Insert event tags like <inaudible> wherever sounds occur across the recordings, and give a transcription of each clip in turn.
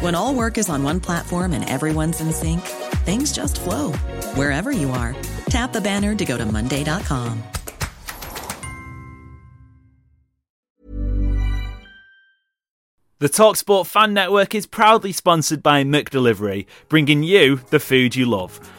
When all work is on one platform and everyone's in sync, things just flow wherever you are. Tap the banner to go to Monday.com. The Talksport Fan Network is proudly sponsored by McDelivery, bringing you the food you love.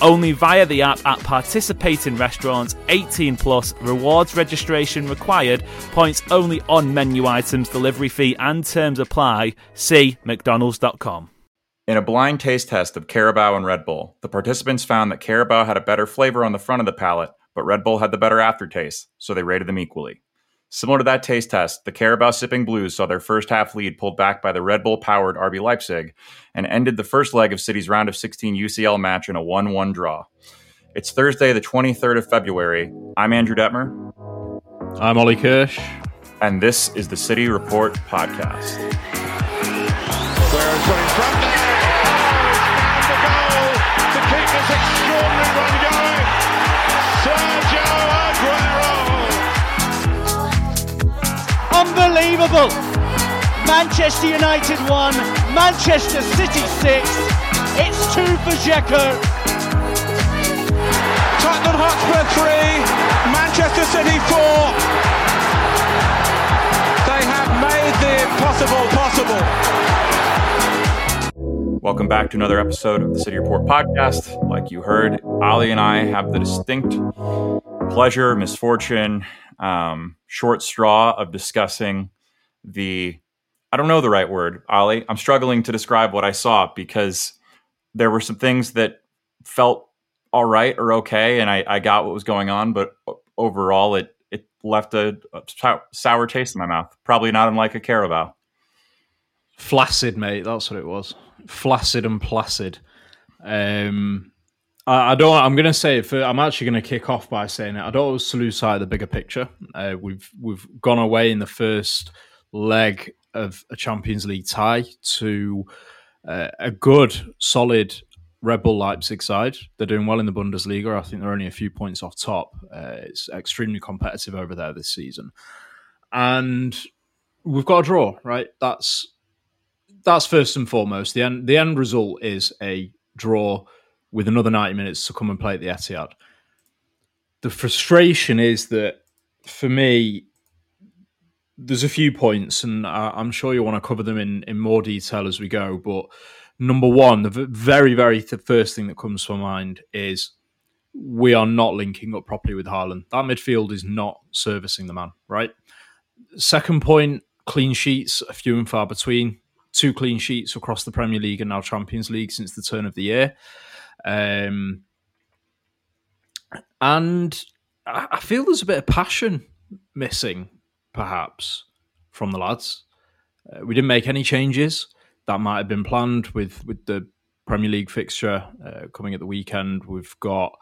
Only via the app at participating restaurants, 18 plus, rewards registration required, points only on menu items, delivery fee and terms apply. See McDonald's.com. In a blind taste test of Carabao and Red Bull, the participants found that Carabao had a better flavor on the front of the palate, but Red Bull had the better aftertaste, so they rated them equally. Similar to that taste test, the Carabao Sipping Blues saw their first half lead pulled back by the Red Bull powered RB Leipzig and ended the first leg of City's round of 16 UCL match in a 1 1 draw. It's Thursday, the 23rd of February. I'm Andrew Detmer. I'm Oli Kirsch. And this is the City Report podcast. Whereas got in front there. Oh, the goal to keep this extraordinary run going. Sergio Unbelievable. Manchester United 1, Manchester City 6. It's 2 for Dzeko. Tottenham Hotspur 3, Manchester City 4. They have made the impossible possible. Welcome back to another episode of the City Report podcast. Like you heard, Ali and I have the distinct pleasure, misfortune, um, short straw of discussing the I don't know the right word, Ali. I'm struggling to describe what I saw because there were some things that felt all right or okay, and I, I got what was going on, but overall, it it left a, a sour taste in my mouth. Probably not unlike a Carabao. Flaccid, mate. That's what it was. Flaccid and placid. Um, I, I don't. I'm going to say. For, I'm actually going to kick off by saying it. I don't always lose sight of the bigger picture. Uh, we've we've gone away in the first leg of a Champions League tie to uh, a good, solid Red Bull Leipzig side. They're doing well in the Bundesliga. I think they're only a few points off top. Uh, it's extremely competitive over there this season, and we've got a draw. Right, that's that's first and foremost. The end the end result is a draw with another ninety minutes to come and play at the Etihad. The frustration is that for me, there's a few points, and I'm sure you want to cover them in, in more detail as we go. But number one, the very, very th- first thing that comes to my mind is we are not linking up properly with Haaland. That midfield is not servicing the man, right? Second point, clean sheets, a few and far between. Two clean sheets across the Premier League and now Champions League since the turn of the year. Um, and I feel there's a bit of passion missing perhaps, from the lads. Uh, we didn't make any changes. That might have been planned with, with the Premier League fixture uh, coming at the weekend. We've got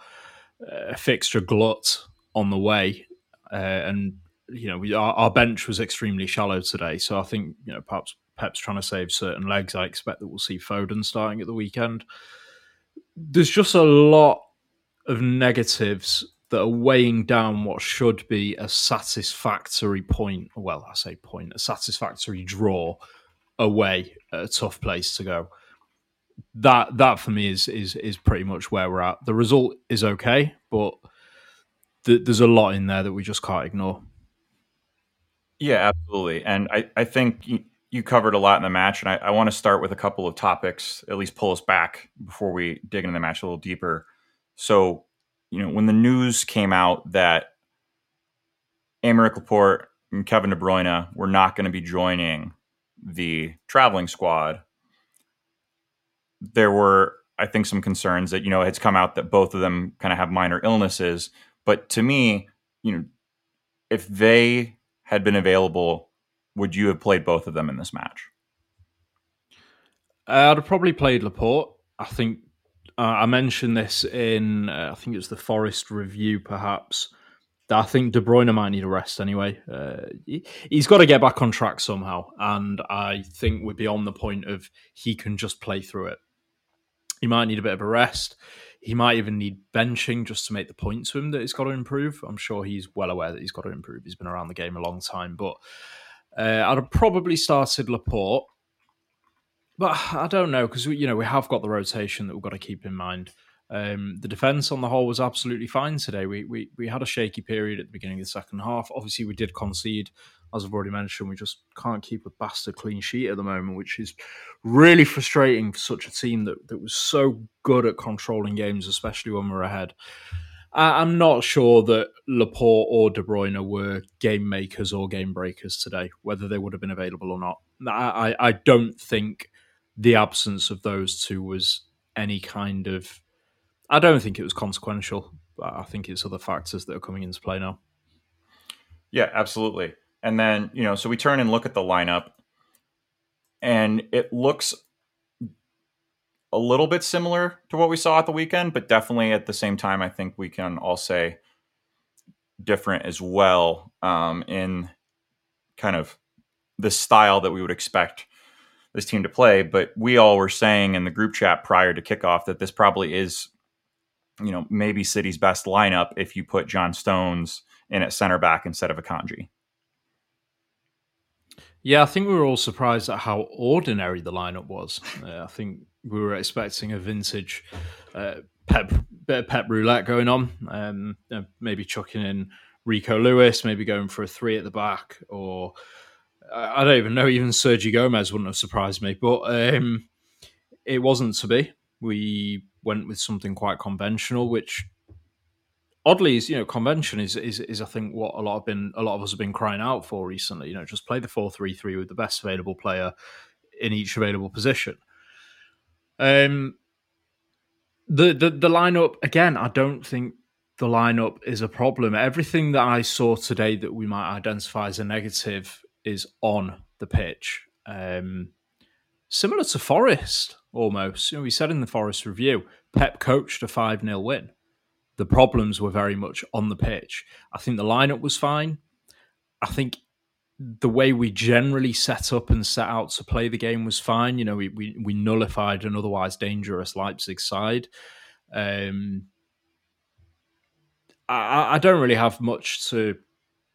uh, a fixture glut on the way, uh, and you know we, our, our, bench was extremely shallow today. So I think you know perhaps Pep's trying to save certain legs. I expect that we'll see Foden starting at the weekend. There's just a lot of negatives that are weighing down what should be a satisfactory point. Well, I say point, a satisfactory draw away a tough place to go. That that for me is is is pretty much where we're at. The result is okay, but th- there's a lot in there that we just can't ignore. Yeah, absolutely. And I, I think you, covered a lot in the match, and I, I want to start with a couple of topics, at least pull us back before we dig into the match a little deeper. So you know, when the news came out that Aymeric Laporte and Kevin De Bruyne were not going to be joining the traveling squad, there were, I think, some concerns that, you know, it's come out that both of them kind of have minor illnesses. But to me, you know, if they had been available, would you have played both of them in this match? Uh, I'd have probably played Laporte. I think uh, I mentioned this in, uh, I think it was the Forest review, perhaps. I think De Bruyne might need a rest anyway. Uh, he, has got to get back on track somehow, and I think we're beyond the point of he can just play through it. He might need a bit of a rest. He might even need benching just to make the point to him that he's got to improve. I'm sure he's well aware that he's got to improve. He's been around the game a long time, but uh, I'd have probably started Laporte. But I don't know because you know we have got the rotation that we've got to keep in mind. Um, the defense on the whole was absolutely fine today. We, we we had a shaky period at the beginning of the second half. Obviously, we did concede, as I've already mentioned. We just can't keep a bastard clean sheet at the moment, which is really frustrating for such a team that, that was so good at controlling games, especially when we're ahead. I'm not sure that Laporte or De Bruyne were game makers or game breakers today, whether they would have been available or not. I, I don't think the absence of those two was any kind of. I don't think it was consequential. I think it's other factors that are coming into play now. Yeah, absolutely. And then, you know, so we turn and look at the lineup, and it looks a little bit similar to what we saw at the weekend, but definitely at the same time, I think we can all say different as well um, in kind of the style that we would expect this team to play. But we all were saying in the group chat prior to kickoff that this probably is, you know, maybe City's best lineup if you put John Stones in at center back instead of Akanji. Yeah, I think we were all surprised at how ordinary the lineup was. Uh, I think we were expecting a vintage uh, pep bit of pep roulette going on. Um, maybe chucking in Rico Lewis, maybe going for a three at the back, or I don't even know. Even Sergio Gomez wouldn't have surprised me, but um, it wasn't to be. We went with something quite conventional, which oddly is you know convention is, is is I think what a lot of been a lot of us have been crying out for recently. You know, just play the four three three with the best available player in each available position. Um, the the the lineup again. I don't think the lineup is a problem. Everything that I saw today that we might identify as a negative is on the pitch. Um, similar to Forest, almost. You know, we said in the Forest review, Pep coached a 5 0 win. The problems were very much on the pitch. I think the lineup was fine. I think the way we generally set up and set out to play the game was fine. You know, we we, we nullified an otherwise dangerous Leipzig side. Um, I, I don't really have much to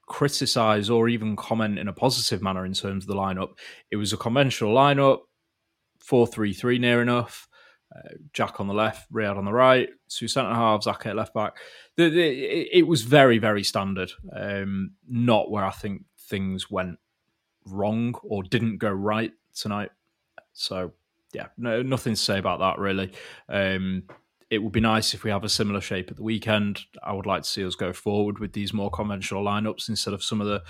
criticize or even comment in a positive manner in terms of the lineup. It was a conventional lineup, 4 3 3 near enough. Uh, Jack on the left, Riyad on the right, two centre halves, Ake left back. The, the, it, it, was very, very standard. Um, not where I think things went wrong or didn't go right tonight. So, yeah, no, nothing to say about that really. Um, it would be nice if we have a similar shape at the weekend. I would like to see us go forward with these more conventional lineups instead of some of the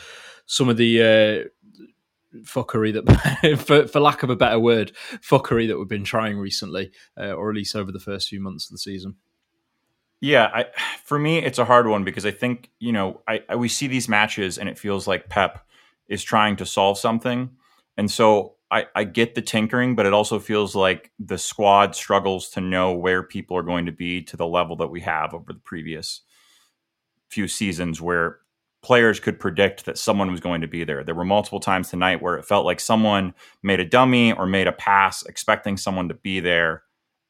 some of the uh, fuckery that, <laughs> for, for lack of a better word, fuckery that we've been trying recently, uh, or at least over the first few months of the season. Yeah, I, for me, it's a hard one because I think you know I, I we see these matches and it feels like Pep is trying to solve something, and so I, I get the tinkering, but it also feels like the squad struggles to know where people are going to be to the level that we have over the previous few seasons where players could predict that someone was going to be there. There were multiple times tonight where it felt like someone made a dummy or made a pass expecting someone to be there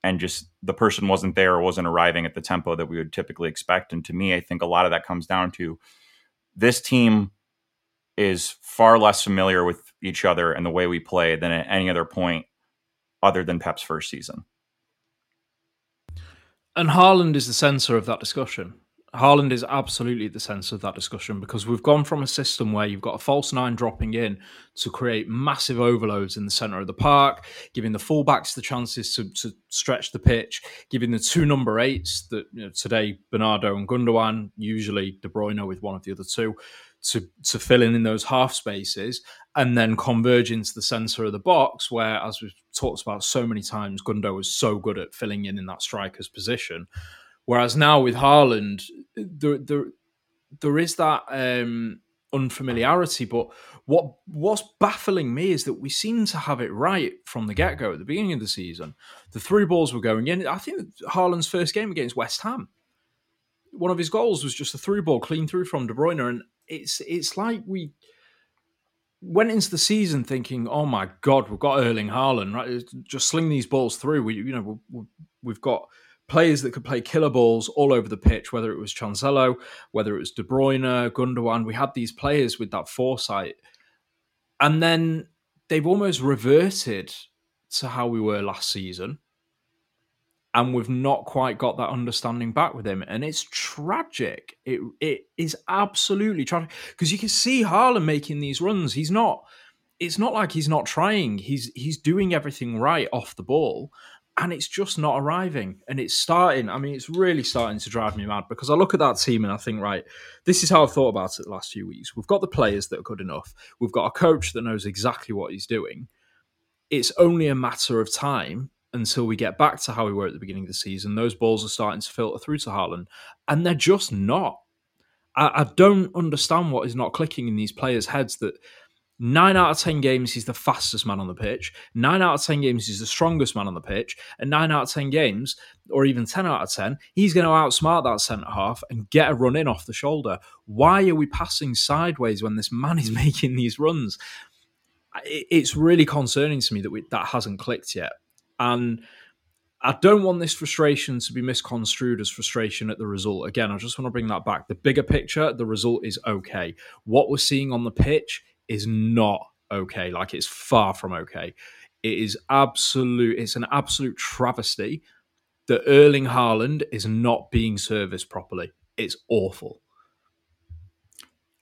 and just the person wasn't there or wasn't arriving at the tempo that we would typically expect. And to me, I think a lot of that comes down to this team is far less familiar with each other and the way we play than at any other point other than Pep's first season. And Haaland is the center of that discussion. Haaland is absolutely at the centre of that discussion because we've gone from a system where you've got a false nine dropping in to create massive overloads in the centre of the park, giving the fullbacks the chances to, to stretch the pitch, giving the two number eights that you know, today Bernardo and Gundogan, usually De Bruyne with one of the other two, to to fill in in those half spaces, and then converge into the centre of the box where, as we've talked about so many times, Gundo was so good at filling in in that striker's position. Whereas now with Haaland, there there, there is that um, unfamiliarity. But what what's baffling me is that we seem to have it right from the get go at the beginning of the season. The three balls were going in. I think Haaland's first game against West Ham, one of his goals was just a through ball clean through from De Bruyne, and it's it's like we went into the season thinking, "Oh my God, we've got Erling Haaland, right? Just sling these balls through." We, you know, we've got players that could play killer balls all over the pitch, whether it was Cancelo, whether it was De Bruyne, Gundogan. We had these players with that foresight. And then they've almost reverted to how we were last season. And we've not quite got that understanding back with him. And it's tragic. It it is absolutely tragic. Because you can see Haaland making these runs. He's not it's not like he's not trying. He's he's doing everything right off the ball and it's just not arriving. And it's starting. I mean, it's really starting to drive me mad because I look at that team and I think, right, this is how I've thought about it the last few weeks. We've got the players that are good enough. We've got a coach that knows exactly what he's doing. It's only a matter of time until we get back to how we were at the beginning of the season. Those balls are starting to filter through to Haaland, and they're just not. I, I don't understand what is not clicking in these players' heads that Nine out of 10 games, he's the fastest man on the pitch. Nine out of 10 games, he's the strongest man on the pitch. And nine out of 10 games, or even 10 out of 10, he's going to outsmart that centre half and get a run in off the shoulder. Why are we passing sideways when this man is <laughs> making these runs? It's really concerning to me that we, that hasn't clicked yet. And I don't want this frustration to be misconstrued as frustration at the result. Again, I just want to bring that back. The bigger picture, the result is okay. What we're seeing on the pitch is not okay. Like it's far from okay. It is absolute. It's an absolute travesty that Erling Haaland is not being serviced properly. It's awful.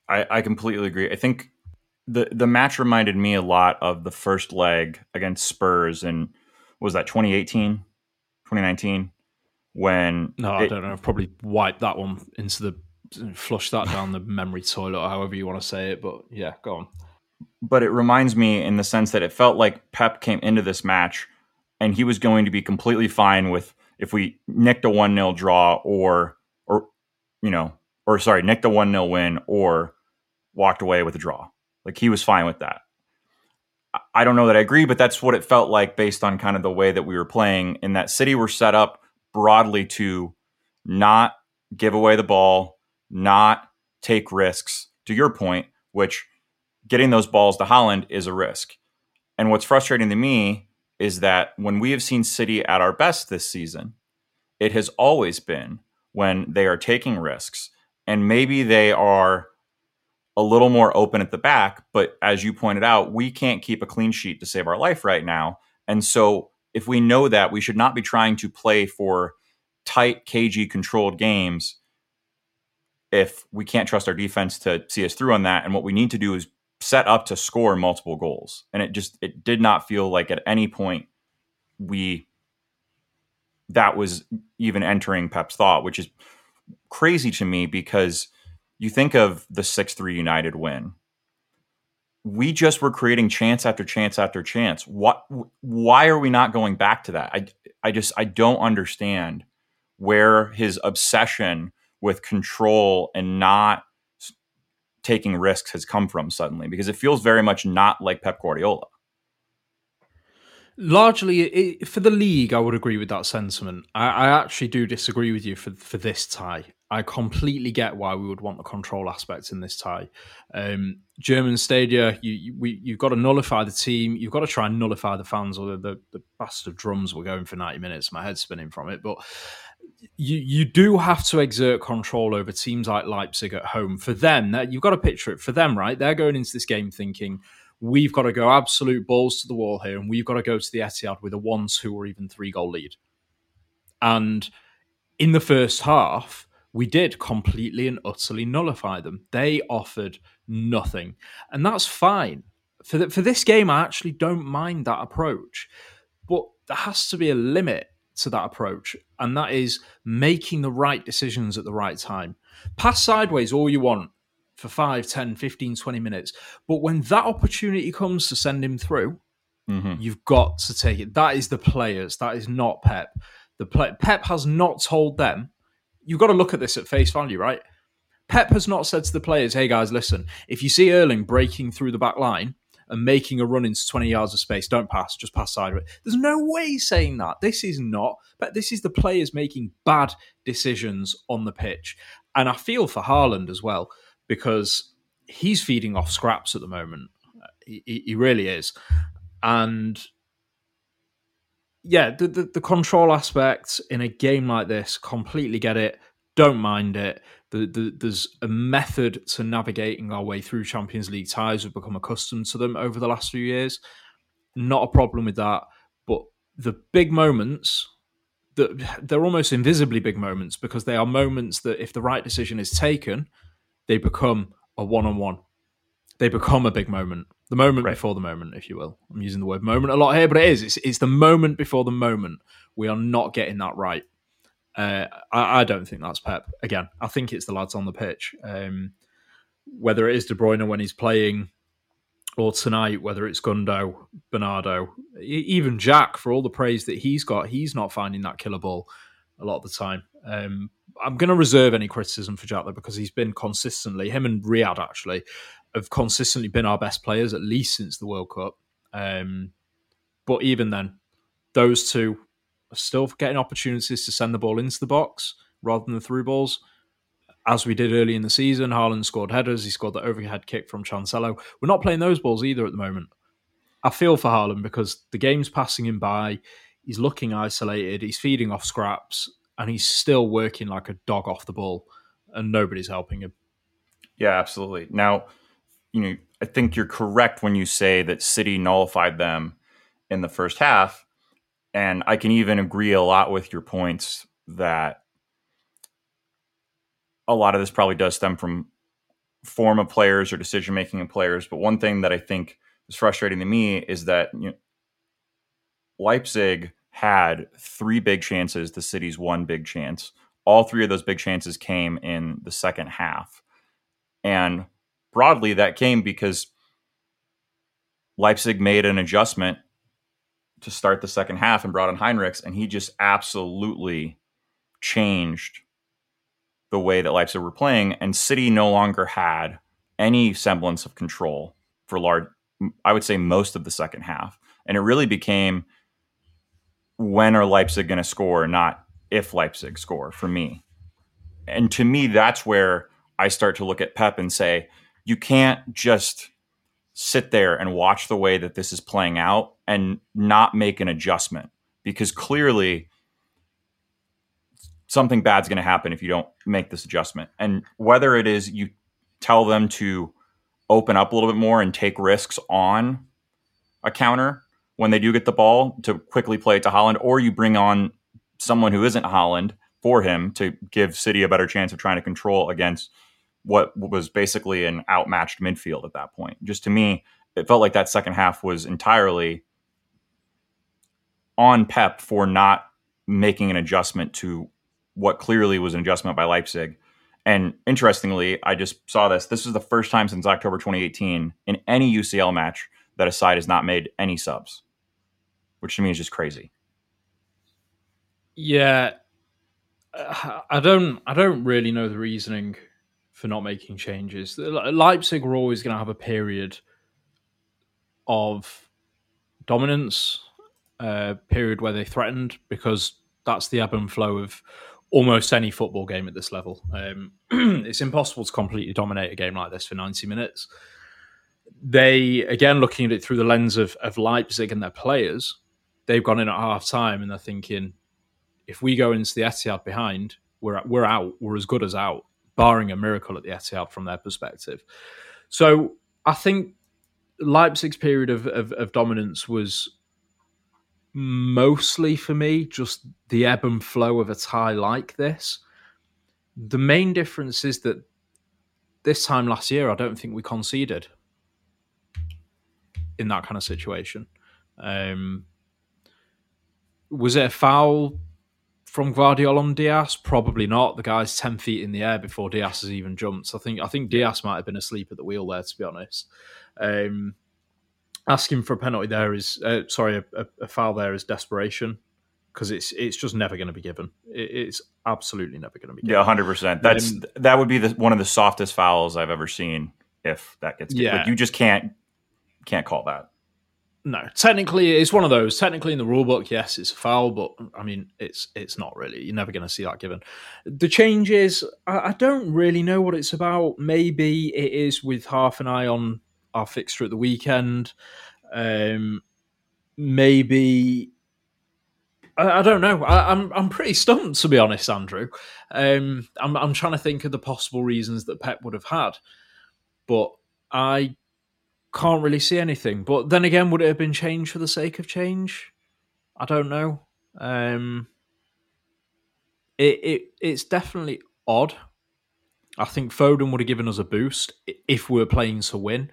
I, I completely agree. I think the the match reminded me a lot of the first leg against Spurs and was that 2018, 2019 when no, I don't know. I've probably wiped that one into the flush that down the memory toilet or however you want to say it. But yeah, go on. But it reminds me in the sense that it felt like Pep came into this match and he was going to be completely fine with if we nicked a 1 0 draw or, or, you know, or sorry, nicked a 1 0 win or walked away with a draw. Like he was fine with that. I don't know that I agree, but that's what it felt like based on kind of the way that we were playing. In that City were set up broadly to not give away the ball, not take risks, to your point, which getting those balls to Haaland is a risk. And what's frustrating to me is that when we have seen City at our best this season, it has always been when they are taking risks and maybe they are a little more open at the back. But as you pointed out, we can't keep a clean sheet to save our life right now. And so if we know that, we should not be trying to play for tight, cagey, controlled games if we can't trust our defense to see us through on that. And what we need to do is set up to score multiple goals. And it just it did not feel like at any point we that was even entering Pep's thought, which is crazy to me because you think of the 6-3 United win. We just were creating chance after chance after chance. What why are we not going back to that? I I just I don't understand where his obsession with control and not taking risks has come from suddenly because it feels very much not like Pep Guardiola. Largely, it, for the league, I would agree with that sentiment. I, I, actually do disagree with you for for this tie. I completely get why we would want the control aspect in this tie. Um, German Stadia, you, you we, you've got to nullify the team. You've got to try and nullify the fans. Or the, the, the bastard drums were going for ninety minutes. My head's spinning from it, but you you do have to exert control over teams like Leipzig at home. For them, you've got to picture it for them, right? They're going into this game thinking we've got to go absolute balls to the wall here, and we've got to go to the Etihad with a one, two, or even three goal lead. And in the first half, we did completely and utterly nullify them. They offered nothing, and that's fine. For the, for this game, I actually don't mind that approach, but there has to be a limit to that approach, and that is making the right decisions at the right time. Pass sideways all you want for 5, 10, 15, 20 minutes, but when that opportunity comes to send him through, Mm-hmm. You've got to take it. That is the players. That is not Pep. The play, Pep has not told them. You've got to look at this at face value, right? Pep has not said to the players, "Hey guys, listen. If you see Erling breaking through the back line and making a run into 20 yards of space, don't pass. Just pass sideways." There's no way he's saying that. This is not. But this is the players making bad decisions on the pitch, and I feel for Haaland as well because he's feeding off scraps at the moment. He, he- really is and yeah, the, the the control aspect in a game like this, completely get it. Don't mind it. The, the, there's a method to navigating our way through Champions League ties. We've become accustomed to them over the last few years. Not a problem with that. But the big moments, that they're almost invisibly big moments because they are moments that, if the right decision is taken, they become a one-on-one. They become a big moment. The moment before the moment, if you will. I'm using the word moment a lot here, but it is. It's, it's the moment before the moment. We are not getting that right. Uh, I, I don't think that's Pep. Again, I think it's the lads on the pitch. Um, whether it is De Bruyne when he's playing, or tonight, whether it's Gundo, Bernardo, even Jack, for all the praise that he's got, he's not finding that killer ball a lot of the time. Um, I'm going to reserve any criticism for Jack though because he's been consistently him and Riyad actually have consistently been our best players at least since the World Cup. Um, but even then, those two still getting opportunities to send the ball into the box rather than the through balls. As we did early in the season, Haaland scored headers. He scored the overhead kick from Cancelo. We're not playing those balls either at the moment. I feel for Haaland because the game's passing him by. He's looking isolated. He's feeding off scraps, and he's still working like a dog off the ball, and nobody's helping him. Yeah, absolutely. Now, you know, I think you're correct when you say that City nullified them in the first half. And I can even agree a lot with your points that a lot of this probably does stem from form of players or decision making of players. But one thing that I think is frustrating to me is that you know, Leipzig had three big chances, the City's one big chance. All three of those big chances came in the second half. And broadly, that came because Leipzig made an adjustment to start the second half and brought in Henrichs, and he just absolutely changed the way that Leipzig were playing. And City no longer had any semblance of control for large, I would say, most of the second half. And it really became when are Leipzig going to score, not if Leipzig score for me. And to me, that's where I start to look at Pep and say, you can't just sit there and watch the way that this is playing out and not make an adjustment because clearly something bad's going to happen if you don't make this adjustment. And whether it is you tell them to open up a little bit more and take risks on a counter when they do get the ball to quickly play it to Haaland, or you bring on someone who isn't Haaland for him to give City a better chance of trying to control against what was basically an outmatched midfield at that point. Just to me, it felt like that second half was entirely on Pep for not making an adjustment to what clearly was an adjustment by Leipzig. And interestingly, I just saw this. This is the first time since October 2018 in any UCL match that a side has not made any subs, which to me is just crazy. Yeah, uh, I don't. I don't really know the reasoning for not making changes. Leipzig were always going to have a period of dominance, a period where they threatened because that's the ebb and flow of almost any football game at this level. Um, <clears throat> it's impossible to completely dominate a game like this for ninety minutes. They again looking at it through the lens of, of Leipzig and their players, they've gone in at half time and they're thinking, if we go into the Etihad behind, we're we're out. We're as good as out, barring a miracle at the Etihad from their perspective. So I think Leipzig's period of, of, of dominance was mostly for me just the ebb and flow of a tie like this. The main difference is that this time last year, I don't think we conceded in that kind of situation. Um, was it a foul from Gvardiol on Dias? Probably not. The guy's ten feet in the air before Dias has even jumped. So I think I think Dias might have been asleep at the wheel there. To be honest, um, asking for a penalty there is uh, sorry, a, a, foul there is desperation because it's it's just never going to be given. It, it's absolutely never going to be. given. Yeah, hundred percent. That's um, that would be the, one of the softest fouls I've ever seen. If that gets yeah, like you just can't can't call that. No, technically it's one of those. Technically in the rule book, yes, it's a foul, but I mean it's it's not really. You're never going to see that given. The changes, I, I don't really know what it's about. Maybe it is with half an eye on our fixture at the weekend. Um, maybe I, I don't know. I, am I'm, I'm pretty stumped to be honest, Andrew. Um, I'm I'm trying to think of the possible reasons that Pep would have had, but I can't really see anything. But then again, would it have been change for the sake of change? I don't know. Um, it, it it's definitely odd. I think Foden would have given us a boost if we were playing to win.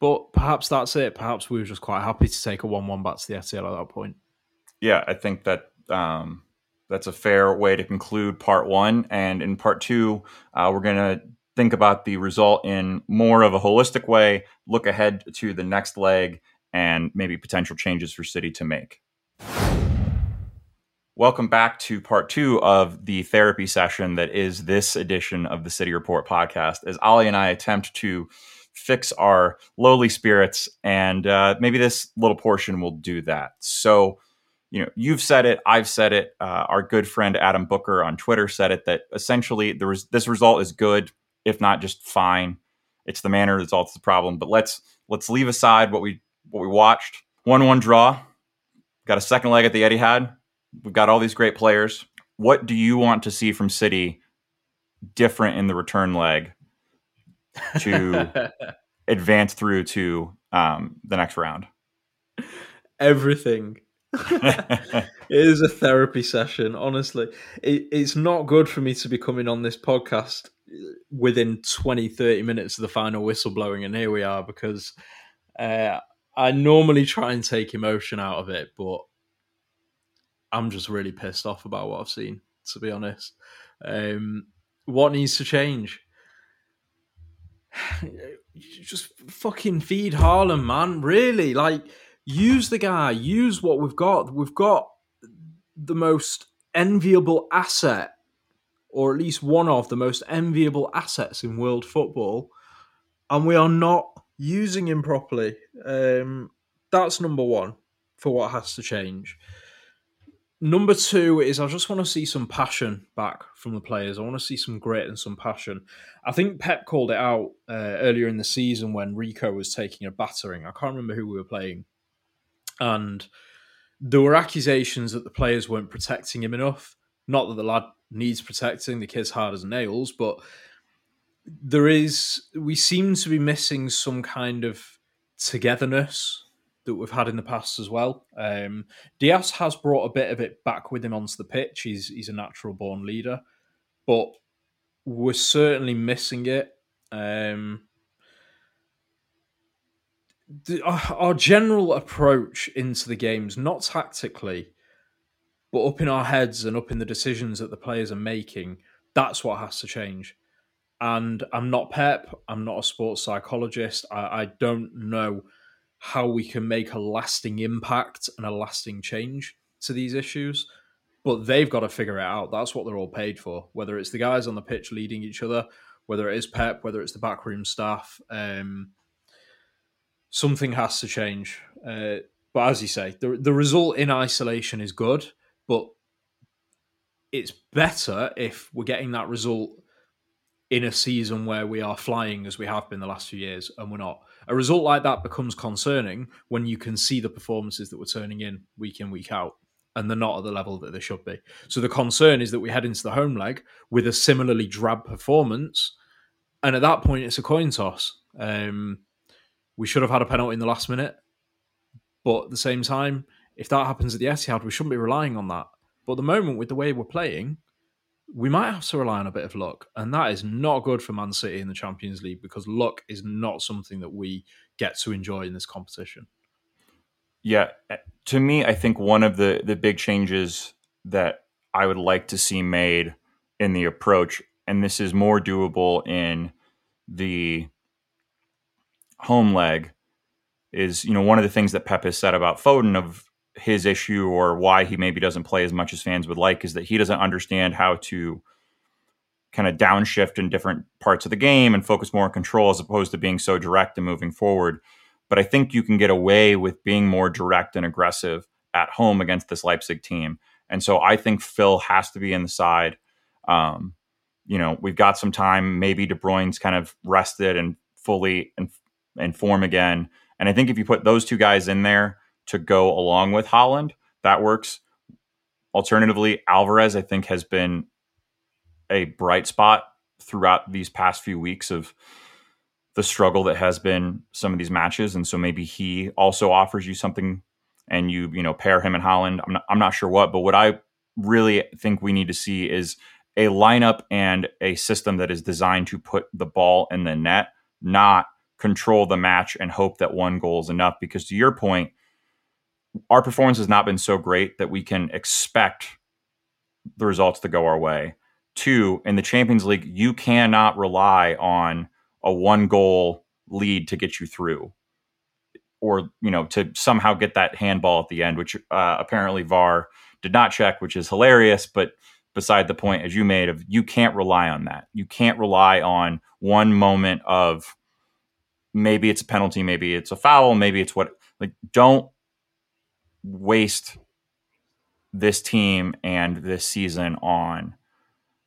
But perhaps that's it. Perhaps we were just quite happy to take a one-one back to the Etihad at that point. Yeah, I think that um, that's a fair way to conclude part one. And in part two, uh, we're to think about the result in more of a holistic way, look ahead to the next leg, and maybe potential changes for City to make. Welcome back to part two of the therapy session that is this edition of the City Report podcast. As Ali and I attempt to fix our lowly spirits, and uh, maybe this little portion will do that. So, you know, you've said it, I've said it. Uh, our good friend Adam Booker on Twitter said it that essentially there was this result is good if not just fine. It's the manner that's all the problem. But let's let's leave aside what we what we watched. One one draw. Got a second leg at the Etihad. We've got all these great players. What do you want to see from City different in the return leg to <laughs> advance through to um, the next round? Everything. <laughs> it is a therapy session. Honestly, it, it's not good for me to be coming on this podcast within 20, 30 minutes of the final whistle blowing, and here we are because uh, I normally try and take emotion out of it, but I'm just really pissed off about what I've seen, to be honest. Um, what needs to change? <sighs> just fucking feed Haaland, man. Really, like use the guy, use what we've got. We've got the most enviable asset or at least one of the most enviable assets in world football, and we are not using him properly. Um, that's number one for what has to change. Number two is I just want to see some passion back from the players. I want to see some grit and some passion. I think Pep called it out uh, earlier in the season when Rico was taking a battering. I can't remember who we were playing. And there were accusations that the players weren't protecting him enough. Not that the lad needs protecting. The kid's hard as nails, but there is we seem to be missing some kind of togetherness that we've had in the past as well. Um, Dias has brought a bit of it back with him onto the pitch. He's he's a natural born leader, but we're certainly missing it. Um, our general approach into the games, not tactically, but up in our heads and up in the decisions that the players are making, that's what has to change. And I'm not Pep. I'm not a sports psychologist. I, I don't know how we can make a lasting impact and a lasting change to these issues. But they've got to figure it out. That's what they're all paid for. Whether it's the guys on the pitch leading each other, whether it is Pep, whether it's the backroom staff, um, something has to change. Uh, but as you say, the the result in isolation is good. But it's better if we're getting that result in a season where we are flying as we have been the last few years and we're not. A result like that becomes concerning when you can see the performances that we're turning in week in, week out, and they're not at the level that they should be. So the concern is that we head into the home leg with a similarly drab performance, and at that point it's a coin toss. Um, we should have had a penalty in the last minute, but at the same time, if that happens at the Etihad, we shouldn't be relying on that. But at the moment, with the way we're playing, we might have to rely on a bit of luck. And that is not good for Man City in the Champions League because luck is not something that we get to enjoy in this competition. Yeah, eh, to me, I think one of the the big changes that I would like to see made in the approach, and this is more doable in the home leg, is you know one of the things that Pep has said about Foden of his issue or why he maybe doesn't play as much as fans would like is that he doesn't understand how to kind of downshift in different parts of the game and focus more on control as opposed to being so direct and moving forward. But I think you can get away with being more direct and aggressive at home against this Leipzig team. And so I think Phil has to be in the side. Um, you know, we've got some time. Maybe De Bruyne's kind of rested and fully in, in form again. And I think if you put those two guys in there to go along with Haaland. that works. Alternatively, Alvarez, I think, has been a bright spot throughout these past few weeks of the struggle that has been some of these matches, and so maybe he also offers you something, and you you know pair him and Haaland. I'm not, I'm not sure what, but what I really think we need to see is a lineup and a system that is designed to put the ball in the net, not control the match and hope that one goal is enough. Because to your point, our performance has not been so great that we can expect the results to go our way. Two, in the Champions League, you cannot rely on a one goal lead to get you through or you know to somehow get that handball at the end which uh, apparently VAR did not check which is hilarious but beside the point as you made of you can't rely on that you can't rely on one moment of maybe it's a penalty maybe it's a foul maybe it's what like don't waste this team and this season on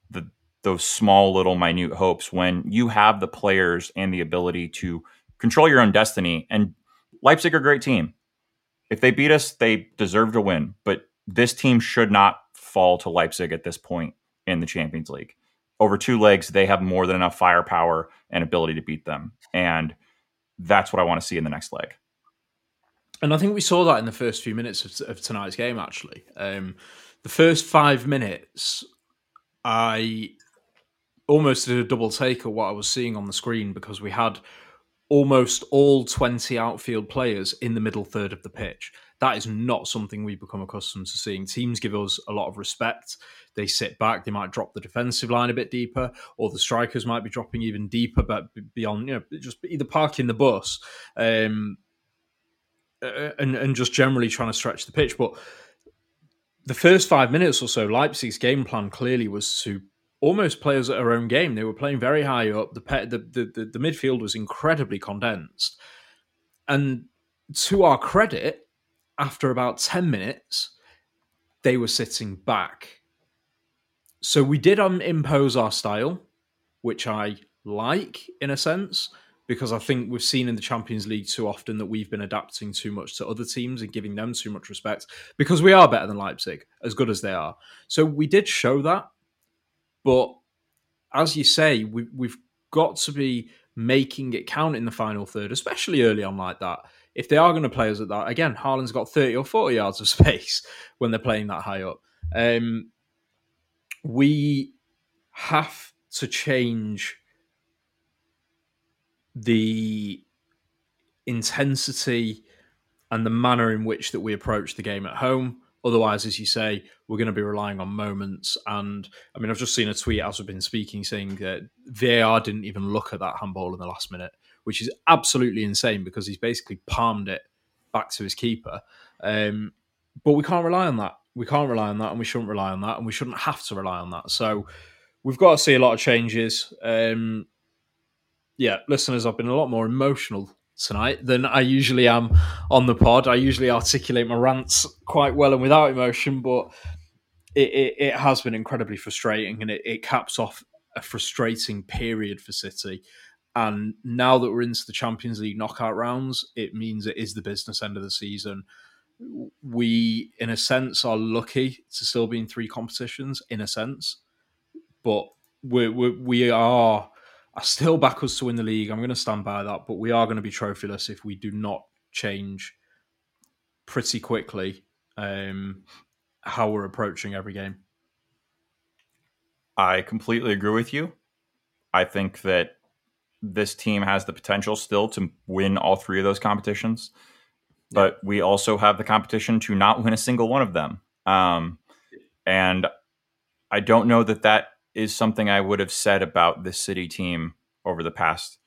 the those small little minute hopes when you have the players and the ability to control your own destiny and Leipzig are a great team. If they beat us, they deserve to win, but this team should not fall to Leipzig at this point in the Champions League. Over two legs, they have more than enough firepower and ability to beat them. And that's what I want to see in the next leg. And I think we saw that in the first few minutes of, of tonight's game, actually. Um, the first five minutes, I almost did a double take of what I was seeing on the screen because we had almost all 20 outfield players in the middle third of the pitch. That is not something we become accustomed to seeing. Teams give us a lot of respect. They sit back, they might drop the defensive line a bit deeper, or the strikers might be dropping even deeper, but beyond, you know, just either parking the bus. Um, and and just generally trying to stretch the pitch. But the first five minutes or so, Leipzig's game plan clearly was to almost play as their own game. They were playing very high up. The, the the, the the midfield was incredibly condensed, and to our credit, after about ten minutes, they were sitting back. So we did um, impose our style, which I like in a sense because I think we've seen in the Champions League too often that we've been adapting too much to other teams and giving them too much respect because we are better than Leipzig, as good as they are. So we did show that. But as you say, we, we've got to be making it count in the final third, especially early on like that. If they are going to play us at that, again, Haaland's got 30 or 40 yards of <laughs> space when they're playing that high up. Um, we have to change the intensity and the manner in which that we approach the game at home. Otherwise, as you say, we're going to be relying on moments. And I mean, I've just seen a tweet as we've been speaking saying that VAR didn't even look at that handball in the last minute, which is absolutely insane because he's basically palmed it back to his keeper. Um, but we can't rely on that. We can't rely on that, and we shouldn't rely on that, and we shouldn't have to rely on that. So we've got to see a lot of changes. Um, yeah, listeners, I've been a lot more emotional tonight than I usually am on the pod. I usually articulate my rants quite well and without emotion, but it, it, it has been incredibly frustrating and it, it caps off a frustrating period for City. And now that we're into the Champions League knockout rounds, it means it is the business end of the season. We, in a sense, are lucky to still be in three competitions, in a sense, but we're, we're we are I still back us to win the league. I'm going to stand by that, but we are going to be trophyless if we do not change pretty quickly um, how we're approaching every game. I completely agree with you. I think that this team has the potential still to win all three of those competitions, but we also have the competition to not win a single one of them. Um, and I don't know that that is something I would have said about this city team over the past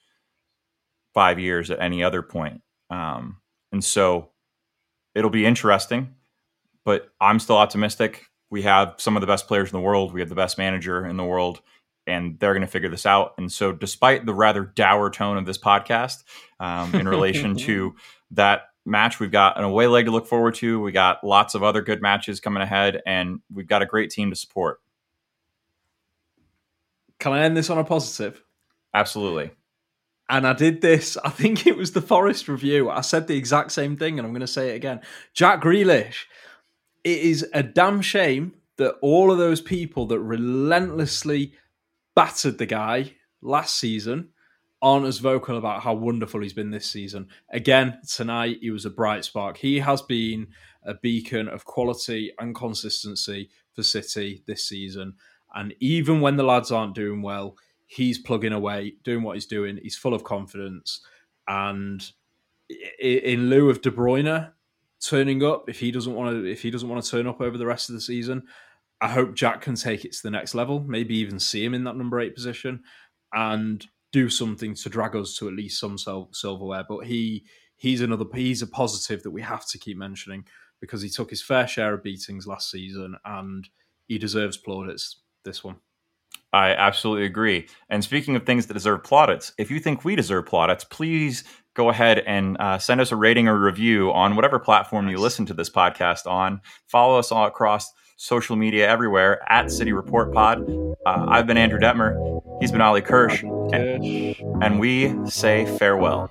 five years at any other point. Um, and so it'll be interesting, but I'm still optimistic. We have some of the best players in the world. We have the best manager in the world, and they're going to figure this out. And so, despite the rather dour tone of this podcast um, in relation <laughs> to that match, we've got an away leg to look forward to. We got lots of other good matches coming ahead, and we've got a great team to support. Can I end this on a positive? Absolutely. And I did this, <laughs> I think it was the Forest review. I said the exact same thing, and I'm going to say it again. Jack Grealish, it is a damn shame that all of those people that relentlessly battered the guy last season aren't as vocal about how wonderful he's been this season. Again, tonight, he was a bright spark. He has been a beacon of quality and consistency for City this season. And even when the lads aren't doing well, he's plugging away, doing what he's doing. He's full of confidence. And in lieu of De Bruyne turning up, if he doesn't want to, if he doesn't want to turn up over the rest of the season, I hope Jack can take it to the next level. Maybe even see him in that number eight position and do something to drag us to at least some silverware. But he he's another he's a positive that we have to keep mentioning because he took his fair share of beatings last season and he deserves plaudits this one. I absolutely agree. And speaking of things that deserve plaudits, if you think we deserve plaudits, please go ahead and uh, send us a rating or review on whatever platform you listen to this podcast on. Follow us all across social media everywhere at City Report Pod. Uh, I've been Andrew Detmer. He's been Oli Kirsch. And, and we say farewell.